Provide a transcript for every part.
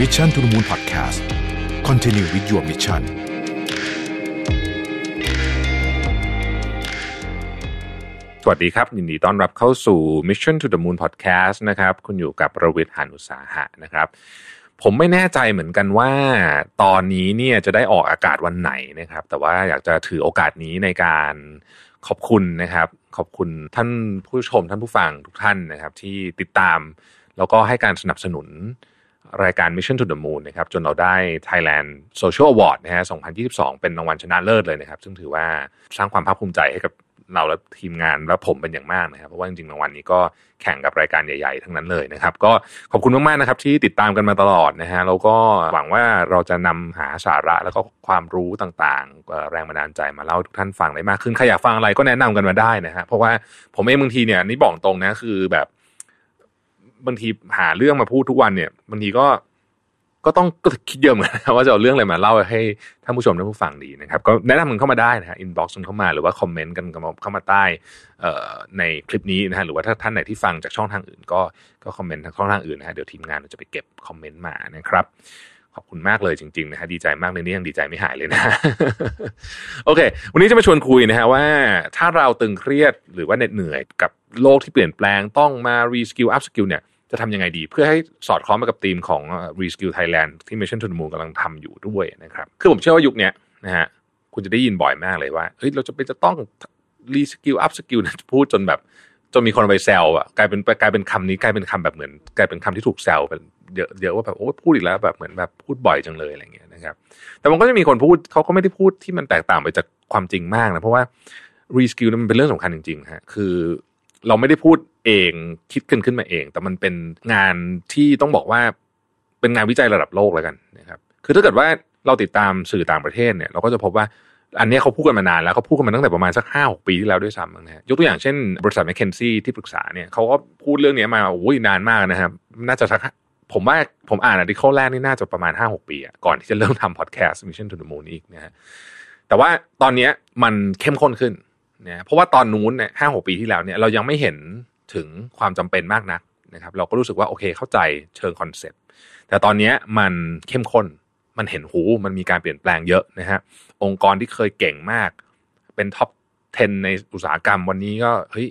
Mission to the Moon Podcast Continue with your mission สวัสดีครับ ยินดีต้อนรับเข้าสู่ Mission to the Moon Podcast นะครับ คุณอยู่กับประวิทย์หานุสาหะนะครับ ผมไม่แน่ใจเหมือนกันว่าตอนนี้เนี่ยจะได้ออกอากาศวันไหนนะครับ แต่ว่าอยากจะถือโอกาสนี้ในการขอบคุณนะครับ ขอบคุณท่านผู้ชมท่านผู้ฟังทุกท่านนะครับ ที่ติดตามแล้วก็ให้การสนับสนุน รายการ Mission to the Moon นะครับจนเราได้ Thailand Social Award นะฮะ 2022 เป็นรางวัลชนะเลิศเลยนะครับ ซึ่งถือว่าสร้างความภาคภูมิใจให้กับเราและทีมงานและผมเป็นอย่างมากนะครับ เพราะว่าจริงๆรางวัลนี้ก็แข่งกับรายการใหญ่ๆ ทั้งนั้นเลยนะครับ ก็ขอบคุณมากๆนะครับที่ติดตามกันมาตลอดนะฮะแล้วก็หวังว่าเราจะนำหาสาระแล้วก็ความรู้ต่างๆ แรงบันดาลใจมาเล่าทุกท่านฟังได้มากขึ้นใครอยากฟังอะไรก็แนะนำกันมาได้นะฮะเพราะว่าผมเองบางทีเนี่ยนี่บอกตรงนะคือแบบ บางทีหาเรื่องมาพูดทุกวันเนี่ยบางทีก็ก็ต้องก็คิดเยอะเหมือนกันว่าจะเอาเรื่องอะไรมาเล่าให้ท่านผู้ชมท่านผู้ฟังดีนะครับ ก็แนะนำมันเข้ามาได้นะฮะ inbox เข้ามาหรือว่า comment กันเข้ามาใต้ในคลิปนี้นะฮะหรือว่าถ้าท่านไหนที่ฟังจากช่องทางอื่น ก็ก็ comment ทางช่องทางอื่นนะฮะเดี๋ยวทีมงานจะไปเก็บ comment มานะครับขอบคุณมากเลยจริงๆนะฮะดีใจมากเลยนี่ยังดีใจไม่หายเลยนะ โอเค วันนี้จะมาชวนคุยนะฮะว่า ถ้าเราตึงเครียดหรือว่าเหน็ดเหนื่อยกับโลกที่เปลี่ยนแปลงต้องมา reskill upskill เนี่ย จะทำยังไงดี เพื่อให้สอดคล้องไปกับธีมของ Reskill Thailand ที่ Mission to the Moon กำลังทำอยู่ด้วยนะครับ คือผมเชื่อว่ายุคนี้นะฮะคุณจะได้ยินบ่อยมากเลยว่าเฮ้ยเราจะเป็นจะต้อง Reskill Up Skill นะพูดจนแบบจนมีคนไปแซวอะกลายเป็นกลายเป็นคำนี้กลายเป็นคำแบบเหมือน กลายเป็นคำที่ถูกแซวเป็นเยอะเยอะว่าแบบโอ้พูดอีกแล้วแบบเหมือนแบบพูดบ่อยจังเลยอะไรเงี้ยนะครับ แต่มันก็จะมีคนพูดเขาก็ไม่ได้พูดที่มันแตกต่างไปจากความจริงมากนะเพราะว่า reskill มันเป็นเรื่องสำคัญจริงๆฮะคือเราไม่ได้พูด เองคิดขึ้นขึ้นมาเอง แต่มันเป็นงานที่ต้องบอกว่าเป็นงานวิจัยระดับโลกแล้วกันนะครับ คือถ้าเกิดว่าเราติดตามสื่อต่างประเทศเนี่ย เราก็จะพบว่าอันนี้เขาพูดกันมานานแล้วเขาพูดกันมาตั้งแต่ประมาณสักห้าหกปีที่แล้วด้วยซ้ำนะฮะยกตัวอย่างเช่น บริษัทแมคเคนซี่ที่ปรึกษาเนี่ยเขาก็พูดเรื่องนี้มาโอ้ยนานมากนะครับ น่าจะสักผมว่าผมอ่าน article แรกนี่น่าจะประมาณห้าหกปีอะก่อนที่จะเริ่มทำพอดแคสต์ Mission to the Moon อีกนะฮะแต่ว่าตอนนี้มันเข้มข้นขึ้นนะเพราะว่าตอนนู้นเนี่ยห้าหกปีที่แล้วเนี่ยเรายังไม่เห็น ถึงความจำเป็นมากนักนะครับ เราก็รู้สึกว่าโอเคเข้าใจเชิงคอนเซ็ปต์แต่ตอนนี้มันเข้มข้นมันเห็นอยู่มันมีการเปลี่ยนแปลงเยอะนะฮะองค์กรที่เคยเก่งมาก เป็น top 10 ในอุตสาหกรรมวันนี้ก็เฮ้ย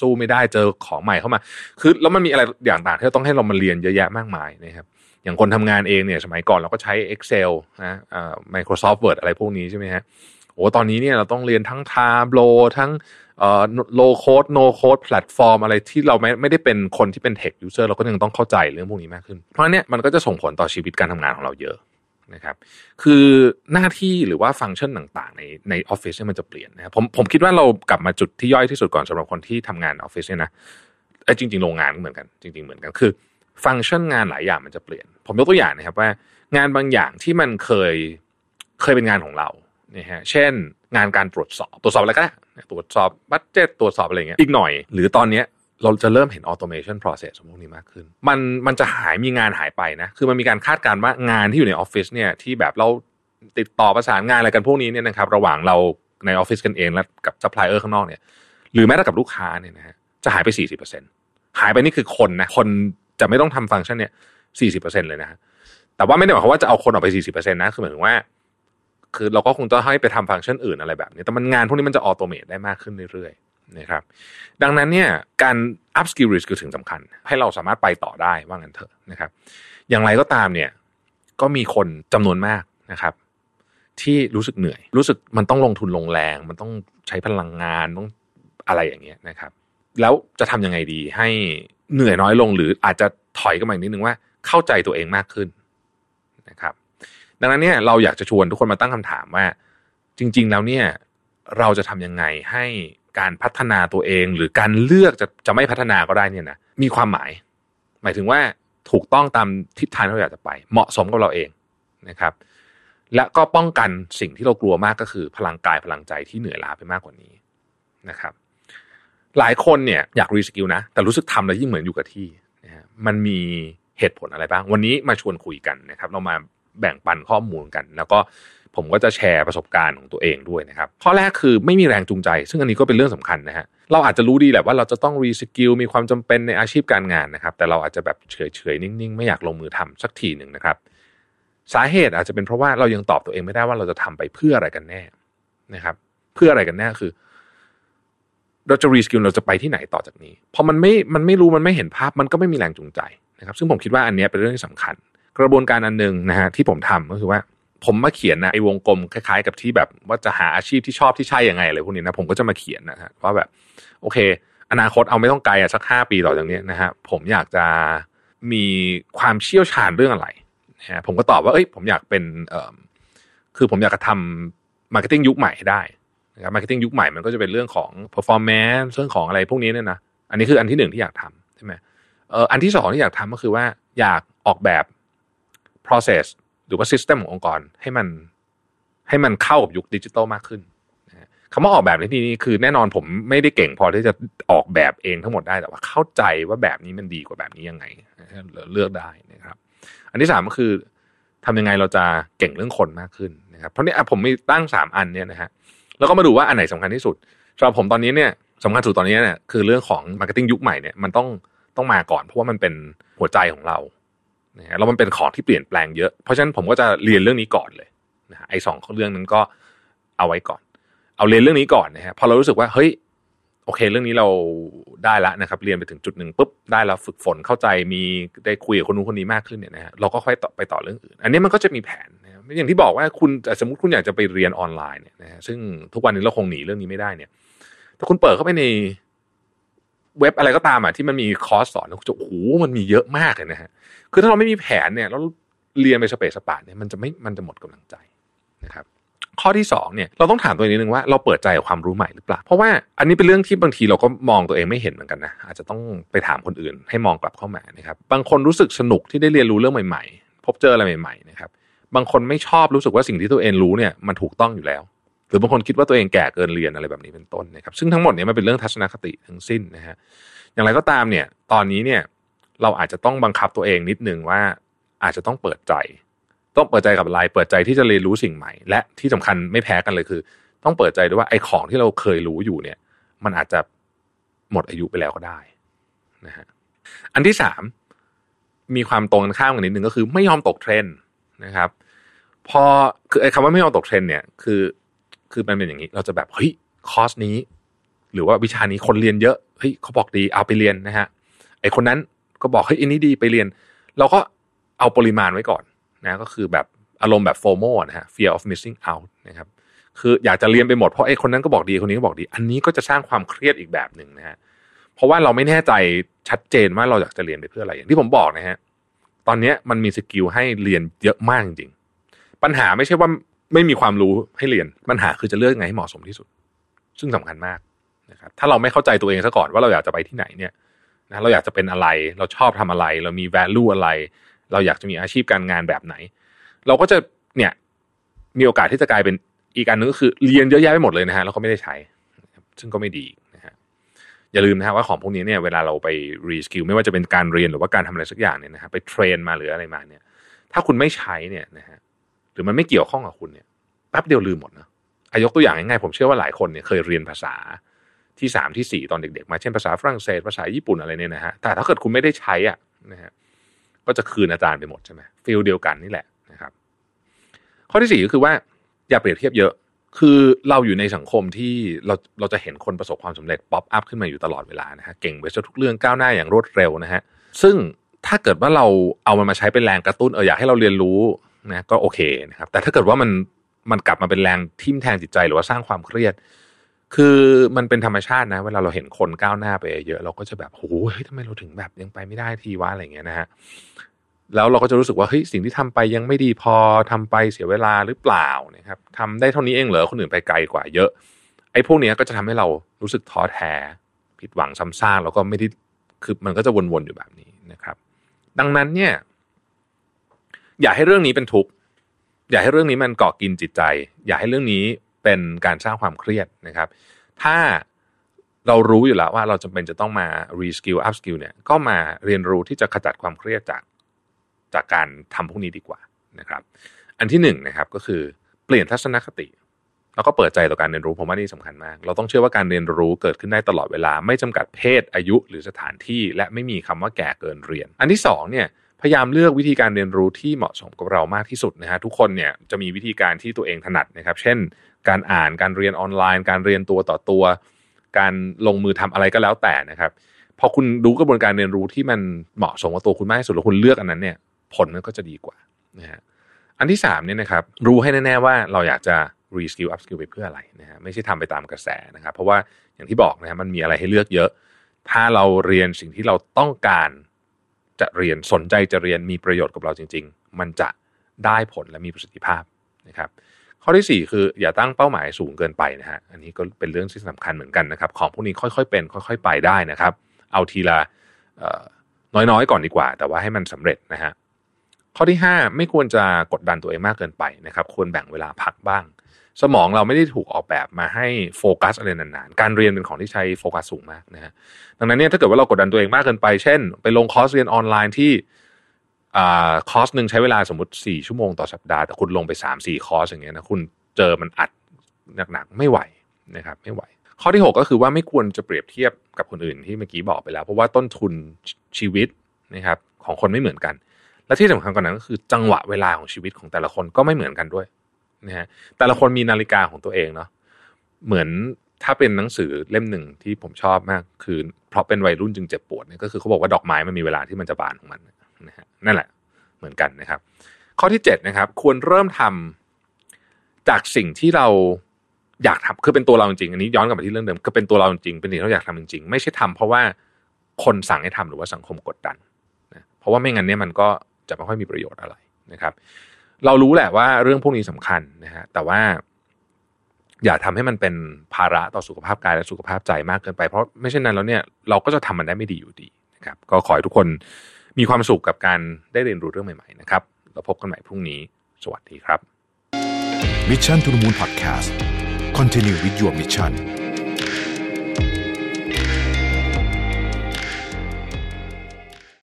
สู้ไม่ได้เจอของใหม่เข้ามา คือแล้วมันมีอะไรอย่างต่างที่ต้องให้เรามาเรียนเยอะแยะมากมายนะครับ อย่างคนทำงานเองเนี่ย สมัยก่อนเราก็ใช้ Excel นะเอ่อ Microsoft Word อะไรพวกนี้ใช่ไหมฮะโอ้ตอนนี้เนี่ยเราต้องเรียนทั้ง Tableau ทั้ง เอ่อ low code no code platform อะไรที่เราไม่ไม่ได้เป็นคนที่เป็น tech user เราก็ยังต้องเข้าใจเรื่องพวกนี้มากขึ้น เพราะเนี่ยมันก็จะส่งผลต่อชีวิตการทำงานของเราเยอะนะครับ คือหน้าที่หรือว่าฟังก์ชันต่างๆ ในในออฟฟิศเนี่ยมันจะเปลี่ยนนะครับผมผมคิดว่าเรากลับมาจุดที่ย่อยที่สุดก่อนสำหรับคนที่ทำงานออฟฟิศเนี่ยนะไอ้จริง ๆ โรงงานก็เหมือนกันจริง ๆเหมือนกันคือ ฟังก์ชันงานหลายอย่างมันจะเปลี่ยน ผมยกตัวอย่างนะครับว่า งานบางอย่างที่มันเคยเคยเป็นงานของเราเนี่ยฮะเช่น งานการตรวจสอบตรวจสอบอะไรก็ได้ ตรวจสอบ budget ตรวจสอบอะไรเงี้ยอีกหน่อย หรือตอนเนี้ยเราจะเริ่มเห็นออโตเมชัน process ของพวกนี้มากขึ้น มันมันจะหายมีงานหายไปนะ คือมันมีการคาดการณ์ว่างานที่อยู่ในออฟฟิศเนี่ยที่แบบเราติดต่อประสานงานอะไรกันพวกนี้เนี่ยนะครับ ระหว่างเราในออฟฟิศกันเองและกับซัพพลายเออร์ข้างนอกเนี่ย หรือแม้แต่กับลูกค้าเนี่ยนะฮะจะหายไป 40%หายไปนี่คือคนนะ คนจะไม่ต้องทำฟังก์ชันเนี่ย40%เลยนะฮะแต่ว่าไม่ได้หมายความว่าจะเอาคนออกไป 40%นะ คือหมายถึงว่า คือเราก็คงจะให้ไปทำฟังก์ชันอื่นอะไรแบบนี้ แต่มันงานพวกนี้มันจะ automate ได้มากขึ้นเรื่อยๆนะครับดังนั้นเนี่ยการ up skill risk คือถึงสำคัญ ให้เราสามารถไปต่อได้ว่างั้นเถอะนะครับ อย่างไรก็ตามเนี่ยก็มีคนจำนวนมากนะครับที่รู้สึกเหนื่อย รู้สึกมันต้องลงทุนลงแรง มันต้องใช้พลังงานต้องอะไรอย่างเงี้ยนะครับ แล้วจะทำยังไงดีให้เหนื่อยน้อยลงหรืออาจจะถอยกันมาอีกนิดนึงว่าเข้าใจตัวเองมากขึ้นนะครับ ดังนั้นเนี่ยเราอยากจะชวนทุกคนมาตั้งคำถามว่า จริง ๆ แล้วเนี่ยเราจะทำยังไงให้การพัฒนาตัวเอง หรือการเลือกจะจะไม่พัฒนาก็ได้เนี่ยนะมีความหมาย หมายถึงว่าถูกต้องตามทิศทางที่เราอยากจะไป เหมาะสมกับเราเองนะครับ และก็ป้องกันสิ่งที่เรากลัวมากก็คือ พลังกายพลังใจที่เหนื่อยล้าไปมากกว่านี้นะครับ หลายคนเนี่ยอยากรีสกิลนะ แต่รู้สึกทำแล้วยิ่งเหมือนอยู่กับที่นะฮะมันมีเหตุผลอะไรบ้าง วันนี้มาชวนคุยกันนะครับ เรามา แบ่งปันข้อมูลกัน แล้วก็ผมก็จะแชร์ประสบการณ์ของตัวเองด้วยนะครับ ข้อแรกคือไม่มีแรงจูงใจ ซึ่งอันนี้ก็เป็นเรื่องสำคัญนะฮะเราอาจจะรู้ดีแหละว่าเราจะต้อง reskill มีความจำเป็นในอาชีพการงานนะครับ แต่เราอาจจะแบบเฉยๆนิ่งๆ ไม่อยากลงมือทำสักทีหนึ่งนะครับ สาเหตุอาจจะเป็นเพราะว่าเรายังตอบตัวเองไม่ได้ว่าเราจะทำไปเพื่ออะไรกันแน่นะครับ เพื่ออะไรกันแน่คือ เราจะ reskill เราจะไปที่ไหนต่อจากนี้พอมันไม่มันไม่รู้มันไม่เห็นภาพมันก็ไม่มีแรงจูงใจนะครับ ซึ่งผมคิดว่าอันนี้เป็นเรื่องที่สำคัญ กระบวนการอันหนึ่งนะฮะที่ผมทำก็คือว่า ผมมาเขียนนะไอ้วงกลมคล้ายๆ กับที่แบบว่าจะหาอาชีพที่ชอบที่ใช่ยังไงอะไรพวกนี้นะผมก็จะมาเขียนนะฮะว่าแบบ โอเค อนาคตเอาไม่ต้องไกลอะสักห้าปีต่อจากนี้นะฮะผมอยากจะมีความเชี่ยวชาญเรื่องอะไรนะฮะผมก็ตอบว่าเอ้ยผมอยากเป็นเอ่อคือผมอยากจะทำ marketing ยุคใหม่ให้ได้นะครับ marketing ยุคใหม่มันก็จะเป็นเรื่องของ performance เรื่องของอะไรพวกนี้เนี่ยนะอันนี้คืออันที่หนึ่งที่อยากทำใช่ไหมเอออันที่สองที่อยากทำก็คือว่าอยากออกแบบ process หรือว่า system ขององค์กรให้มันให้มันเข้ากับยุคดิจิตอลมากขึ้นคำว่าออกแบบในที่นี้คือแน่นอนผมไม่ได้เก่งพอที่จะออกแบบเองทั้งหมดได้แต่ว่าเข้าใจว่าแบบนี้มันดีกว่าแบบนี้ยังไงเลือกได้นะครับ อันที่สามก็คือทำยังไงเราจะเก่งเรื่องคนมากขึ้นนะครับเพราะนี่ผมมีตั้งสามอันเนี่ยนะฮะแล้วก็มาดูว่าอันไหนสำคัญที่สุดสำหรับผมตอนนี้เนี่ยสำคัญสุดตอนนี้เนี่ยคือเรื่องของ marketing ยุคใหม่เนี่ยมันต้องต้องมาก่อนเพราะว่ามันเป็นหัวใจของเรา นะฮะแล้วมันเป็นของที่เปลี่ยนแปลงเยอะ เพราะฉะนั้นผมก็จะเรียนเรื่องนี้ก่อนเลยนะฮะไอ้สองเรื่องนั้นก็เอาไว้ก่อน เอาเรียนเรื่องนี้ก่อนนะฮะพอเรารู้สึกว่าเฮ้ยโอเค เรื่องนี้เราได้แล้วนะครับ เรียนไปถึงจุดหนึ่งปุ๊บได้แล้วฝึกฝนเข้าใจมีได้คุยกับคนนู้นคนนี้มากขึ้นเนี่ยนะฮะเราก็ค่อยต่อไปต่อเรื่องอื่น อันนี้มันก็จะมีแผนนะอย่างที่บอกว่าคุณสมมติคุณอยากจะไปเรียนออนไลน์เนี่ยนะฮะซึ่งทุกวันนี้เราคงหนีเรื่องนี้ไม่ได้เนี่ย ถ้าคุณเปิดเข้าไปใน เว็บอะไรก็ตามอะที่มันมีคอร์สสอนแล้วจะโอ้โหมันมีเยอะมากเลยนะฮะคือถ้าเราไม่มีแผนเนี่ยแล้วเรียนไปสเปซสปาเนี่ยมันจะไม่มันจะหมดกำลังใจนะครับข้อที่สองเนี่ยเราต้องถามตัวเองนิดนึงว่าเราเปิดใจกับความรู้ใหม่หรือเปล่า เพราะว่าอันนี้เป็นเรื่องที่บางทีเราก็มองตัวเองไม่เห็นเหมือนกันนะอาจจะต้องไปถามคนอื่นให้มองกลับเข้ามานะครับบางคนรู้สึกสนุกที่ได้เรียนรู้เรื่องใหม่ ๆ พบเจออะไรใหม่ ๆ นะครับ บางคนไม่ชอบรู้สึกว่าสิ่งที่ตัวเองรู้เนี่ยมันถูกต้องอยู่แล้ว รือบางคนคิดว่าตัวเองแก่เกินเรียนอะไรแบบนี้เป็นต้นนะครับ ซึ่งทั้งหมดเนี่ยมันเป็นเรื่องทัศนคติทั้งสิ้นนะฮะอย่างไรก็ตามเนี่ย ตอนนี้เนี่ยเราอาจจะต้องบังคับตัวเองนิดนึงว่าอาจจะต้องเปิดใจ ต้องเปิดใจกับอะไรเปิดใจที่จะเรียนรู้สิ่งใหม่ และที่สำคัญไม่แพ้กันเลยคือ ต้องเปิดใจด้วยว่าไอ้ของที่เราเคยรู้อยู่เนี่ย มันอาจจะหมดอายุไปแล้วก็ได้นะฮะอันที่สามมีความตรงกันข้ามกันนิดนึงก็คือ ไม่ยอมตกเทรนด์นะครับ พอคือไอ้คำว่าไม่ยอมตกเทรนด์เนี่ย คือ คือมันเป็นอย่างนี้ เราจะแบบเฮ้ยคอร์สนี้ หรือว่าวิชานี้คนเรียนเยอะเฮ้ยเขาบอกดีเอาไปเรียนนะฮะไอคนนั้นก็บอกเฮ้ยอันนี้ดีไปเรียน เราก็เอาปริมาณไว้ก่อนนะก็คือแบบอารมณ์แบบโฟโมนะฮะ fear of missing out นะครับคืออยากจะเรียนไปหมดเพราะไอ้คนนั้นก็บอกดีคนนี้ก็บอกดี อันนี้ก็จะสร้างความเครียดอีกแบบหนึ่งนะฮะเพราะว่าเราไม่แน่ใจชัดเจนว่าเราอยากจะเรียนไปเพื่ออะไรอย่างที่ผมบอกนะฮะตอนนี้มันมีสกิลให้เรียนเยอะมากจริงๆปัญหาไม่ใช่ว่า ไม่มีความรู้ให้เรียนปัญหาคือจะเลือกไงให้เหมาะสมที่สุด ซึ่งสำคัญมากนะครับถ้าเราไม่เข้าใจตัวเองซะก่อนว่าเราอยากจะไปที่ไหนเนี่ยนะเราอยากจะเป็นอะไร เราชอบทำอะไร เรามี value อะไร เราอยากจะมีอาชีพการงานแบบไหน เราก็จะเนี่ยมีโอกาสที่จะกลายเป็นอีกอันนึงก็คือเรียนเยอะแยะไปหมดเลยนะฮะแล้วก็ไม่ได้ใช้ ซึ่งก็ไม่ดีนะฮะอย่าลืมนะฮะว่าของพวกนี้เนี่ยเวลาเราไป reskill ไม่ว่าจะเป็นการเรียนหรือว่าการทำอะไรสักอย่างเนี่ยนะฮะไป train มาหรืออะไรมาเนี่ย ถ้าคุณไม่ใช้เนี่ยนะฮะหรือมันไม่เกี่ยวข้องกับคุณเนี่ย แป๊บเดียวลืมหมดนะอายกตัวอย่างง่ายๆผมเชื่อว่าหลายคนเนี่ยเคยเรียนภาษาที่สามที่สี่ตอนเด็กๆ มาเช่นภาษาฝรั่งเศสภาษาญี่ปุ่นอะไรเนี่ยนะฮะแต่ถ้าเกิดคุณไม่ได้ใช้อะนะฮะก็จะคืนอาจารย์ไปหมดใช่ไหม feel เดียวกันนี่แหละนะครับ ข้อที่สี่ก็คือว่าอย่าเปรียบเทียบเยอะ คือเราอยู่ในสังคมที่เราเราจะเห็นคนประสบความสำเร็จ pop up ขึ้นมาอยู่ตลอดเวลานะฮะเก่งไปซะทุกเรื่องก้าวหน้าอย่างรวดเร็วนะฮะซึ่งถ้าเกิดว่าเราเอามันมาใช้เป็นแรงกระตุ้นเอออยากให้เราเรียนรู้นะก็โอเคนะครับแต่ถ้าเกิดว่ามัน มันกลับมาเป็นแรงทิ่มแทงจิตใจหรือว่าสร้างความเครียด คือมันเป็นธรรมชาตินะ เวลาเราเห็นคนก้าวหน้าไปเยอะเราก็จะแบบโอ้ยทำไมเราถึงแบบยังไปไม่ได้ทีวะอะไรเงี้ยนะฮะแล้วเราก็จะรู้สึกว่าเฮ้ยสิ่งที่ทำไปยังไม่ดีพอทำไปเสียเวลาหรือเปล่านะครับทำได้เท่านี้เองเหรอคนอื่นไปไกลกว่าเยอะ ไอ้พวกนี้ก็จะทำให้เรารู้สึกท้อแท้ผิดหวังซ้ำซากแล้วก็ไม่ได้คือมันก็จะวนๆอยู่แบบนี้นะครับ ดังนั้นเนี่ย อย่าให้เรื่องนี้เป็นทุกข์ อย่าให้เรื่องนี้มันเกาะกินจิตใจ อย่าให้เรื่องนี้เป็นการสร้างความเครียดนะครับ ถ้าเรารู้อยู่แล้วว่าเราจำเป็นจะต้องมา reskill up skill เนี่ย ก็มาเรียนรู้ที่จะขจัดความเครียดจากจากการทำพวกนี้ดีกว่านะครับ อันที่หนึ่งนะครับก็คือเปลี่ยนทัศนคติ แล้วก็เปิดใจต่อการเรียนรู้ผมว่านี่สำคัญมาก เราต้องเชื่อว่าการเรียนรู้เกิดขึ้นได้ตลอดเวลา ไม่จำกัดเพศอายุหรือสถานที่ และไม่มีคำว่าแก่เกินเรียน อันที่สองเนี่ย พยายามเลือกวิธีการเรียนรู้ที่เหมาะสมกับเรามากที่สุดนะฮะทุกคนเนี่ยจะมีวิธีการที่ตัวเองถนัดนะครับ เช่น การอ่านการเรียนออนไลน์ การเรียนตัวต่อตัว การลงมือทำอะไรก็แล้วแต่นะครับพอคุณดูกระบวนการเรียนรู้ที่มันเหมาะสมกับตัวคุณมากที่สุดแล้วคุณเลือกอันนั้นเนี่ย ผลมันก็จะดีกว่านะฮะอันที่สามเนี่ยนะครับรู้ให้แน่ๆว่าเราอยากจะ re skill up skill ไปเพื่ออะไรนะฮะไม่ใช่ทำไปตามกระแสนะครับ เพราะว่าอย่างที่บอกนะฮะมันมีอะไรให้เลือกเยอะ ถ้าเราเรียนสิ่งที่เราต้องการ จะเรียนสนใจจะเรียนมีประโยชน์กับเราจริง ๆ มันจะได้ผลและมีประสิทธิภาพนะครับ ข้อที่ 4 คืออย่าตั้งเป้าหมายสูงเกินไปนะฮะอันนี้ก็เป็นเรื่องที่สำคัญเหมือนกันนะครับ ของพวกนี้ค่อยๆเป็น ค่อย ๆ ไปได้นะครับ เอาทีละน้อยๆ ก่อนดีกว่า แต่ว่าให้มันสำเร็จนะฮะข้อที่ 5 ไม่ควรจะกดดันตัวเองมากเกินไปนะครับ ควรแบ่งเวลาพักบ้าง สมองเราไม่ได้ถูกออกแบบมาให้โฟกัสอะไรนานๆ การเรียนเป็นของที่ใช้โฟกัสสูงมากนะฮะดังนั้นเนี่ยถ้าเกิดว่าเรากดดันตัวเองมากเกินไป เช่น ไปลงคอร์สเรียนออนไลน์ที่คอร์สหนึ่งใช้เวลาสมมติ 4 ชั่วโมงต่อสัปดาห์ แต่คุณลงไป3-4คอร์สอย่างเงี้ยนะคุณเจอมันอัดหนักๆไม่ไหวนะครับไม่ไหว ข้อที่ 6 ก็คือว่าไม่ควรจะเปรียบเทียบกับคนอื่นที่เมื่อกี้บอกไปแล้ว เพราะว่าต้นทุนชีวิตนะครับของคนไม่เหมือนกัน และที่สำคัญกว่านั้นก็คือจังหวะเวลาของชีวิตของแต่ละคนก็ไม่เหมือนกันด้วย นะฮะแต่ละคนมีนาฬิกาของตัวเองเนาะเหมือนถ้าเป็นหนังสือเล่มหนึ่งที่ผมชอบมาก คือ เพราะเป็นวัยรุ่นจึงเจ็บปวดเนี่ยก็คือเขาบอกว่าดอกไม้มันมีเวลาที่มันจะบานของมันนะฮะนั่นแหละเหมือนกันนะครับ ข้อที่7นะครับ ควรเริ่มทำจากสิ่งที่เราอยากทำคือเป็นตัวเราจริงอันนี้ย้อนกลับมาที่เรื่องเดิมคือเป็นตัวเราจริงเป็นสิ่งที่เราอยากทำจริง ๆ ไม่ใช่ทำเพราะว่าคนสั่งให้ทำหรือว่าสังคมกดดันนะเพราะว่าไม่งั้นเนี่ยมันก็จะไม่ค่อยมีประโยชน์อะไรนะครับ เรารู้แหละว่าเรื่องพวกนี้สำคัญนะฮะแต่ว่า อย่าทำให้มันเป็นภาระต่อสุขภาพกายและสุขภาพใจมากเกินไปเพราะไม่เช่นนั้นแล้วเนี่ยเราก็จะทำมันได้ไม่ดีอยู่ดีนะครับ ก็ขอให้ทุกคนมีความสุขกับการได้เรียนรู้เรื่องใหม่ๆนะครับเราพบกันใหม่พรุ่งนี้ สวัสดีครับ Mission to the Moon Podcast Continue with your mission